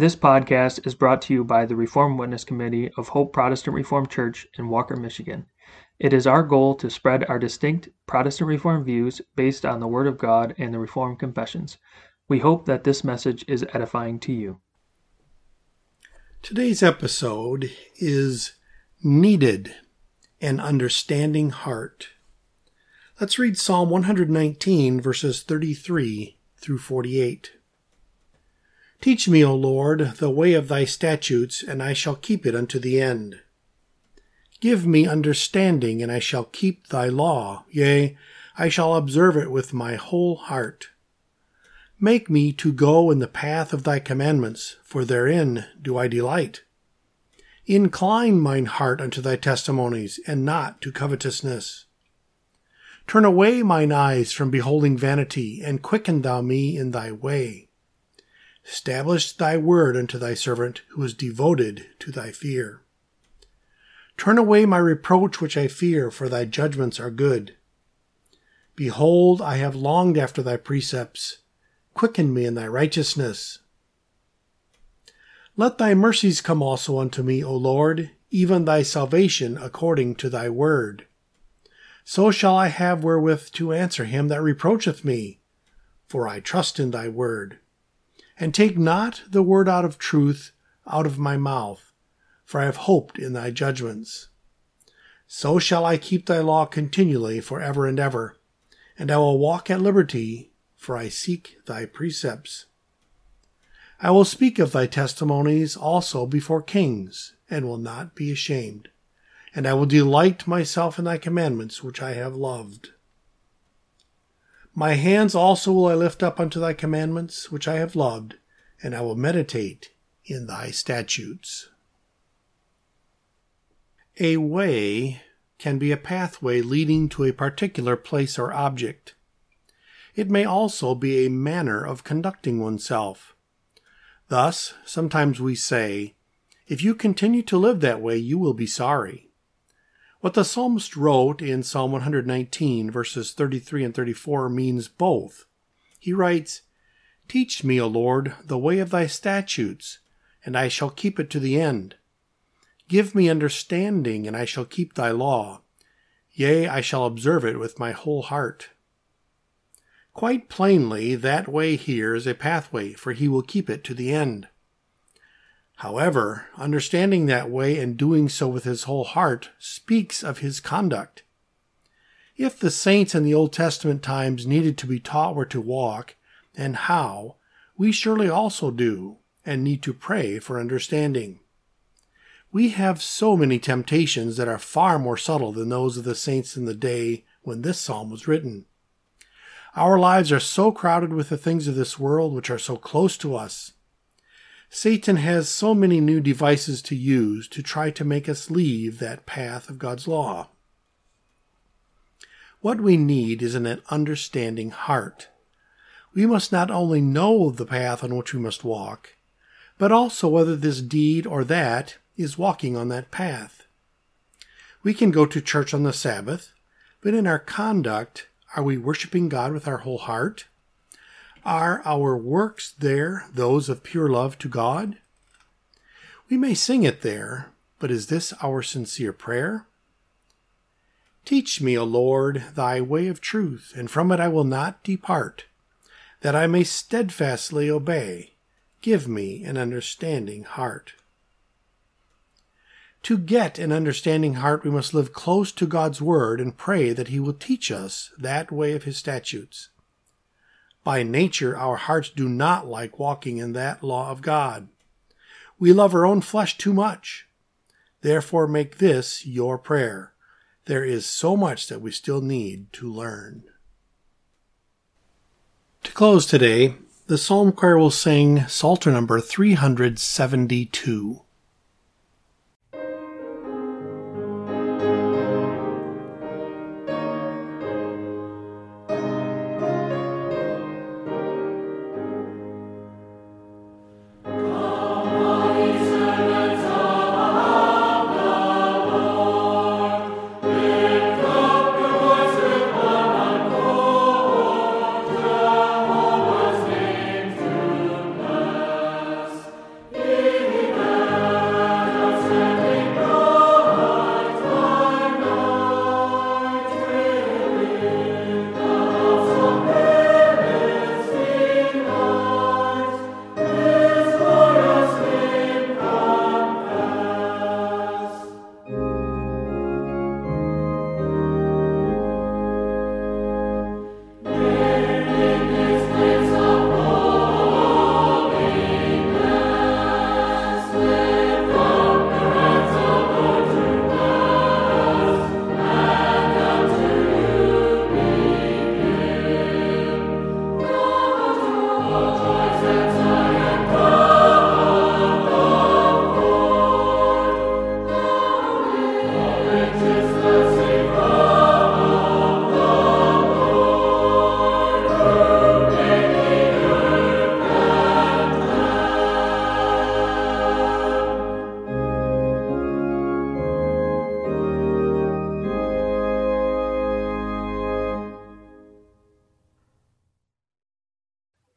This podcast is brought to you by the Reformed Witness Committee of Hope Protestant Reformed Church in Walker, Michigan. It is our goal to spread our distinct Protestant Reformed views based on the Word of God and the Reformed Confessions. We hope that this message is edifying to you. Today's episode is Needed an Understanding Heart. Let's read Psalm 119, verses 33 through 48. Teach me, O Lord, the way of thy statutes, and I shall keep it unto the end. Give me understanding, and I shall keep thy law. Yea, I shall observe it with my whole heart. Make me to go in the path of thy commandments, for therein do I delight. Incline mine heart unto thy testimonies, and not to covetousness. Turn away mine eyes from beholding vanity, and quicken thou me in thy way. Establish thy word unto thy servant, who is devoted to thy fear. Turn away my reproach which I fear, for thy judgments are good. Behold, I have longed after thy precepts. Quicken me in thy righteousness. Let thy mercies come also unto me, O Lord, even thy salvation according to thy word. So shall I have wherewith to answer him that reproacheth me, for I trust in thy word. And take not the word out of truth out of my mouth, for I have hoped in thy judgments. So shall I keep thy law continually for ever and ever, and I will walk at liberty, for I seek thy precepts. I will speak of thy testimonies also before kings, and will not be ashamed. And I will delight myself in thy commandments, which I have loved. My hands also will I lift up unto thy commandments, which I have loved, and I will meditate in thy statutes. A way can be a pathway leading to a particular place or object. It may also be a manner of conducting oneself. Thus, sometimes we say, If you continue to live that way, you will be sorry. What the psalmist wrote in Psalm 119, verses 33 and 34, means both. He writes, Teach me, O Lord, the way of thy statutes, and I shall keep it to the end. Give me understanding, and I shall keep thy law. Yea, I shall observe it with my whole heart. Quite plainly, that way here is a pathway, for he will keep it to the end. However, understanding that way and doing so with his whole heart speaks of his conduct. If the saints in the Old Testament times needed to be taught where to walk and how, we surely also do and need to pray for understanding. We have so many temptations that are far more subtle than those of the saints in the day when this psalm was written. Our lives are so crowded with the things of this world which are so close to us Satan has so many new devices to use to try to make us leave that path of God's law. What we need is an understanding heart. We must not only know the path on which we must walk, but also whether this deed or that is walking on that path. We can go to church on the Sabbath, but in our conduct, are we worshiping God with our whole heart? Are our works there those of pure love to God? We may sing it there, but is this our sincere prayer? Teach me, O Lord, thy way of truth, and from it I will not depart, that I may steadfastly obey. Give me an understanding heart. To get an understanding heart, we must live close to God's word and pray that He will teach us that way of His statutes. By nature, our hearts do not like walking in that law of God. We love our own flesh too much. Therefore, make this your prayer. There is so much that we still need to learn. To close today, the Psalm Choir will sing Psalter number 372. Oh.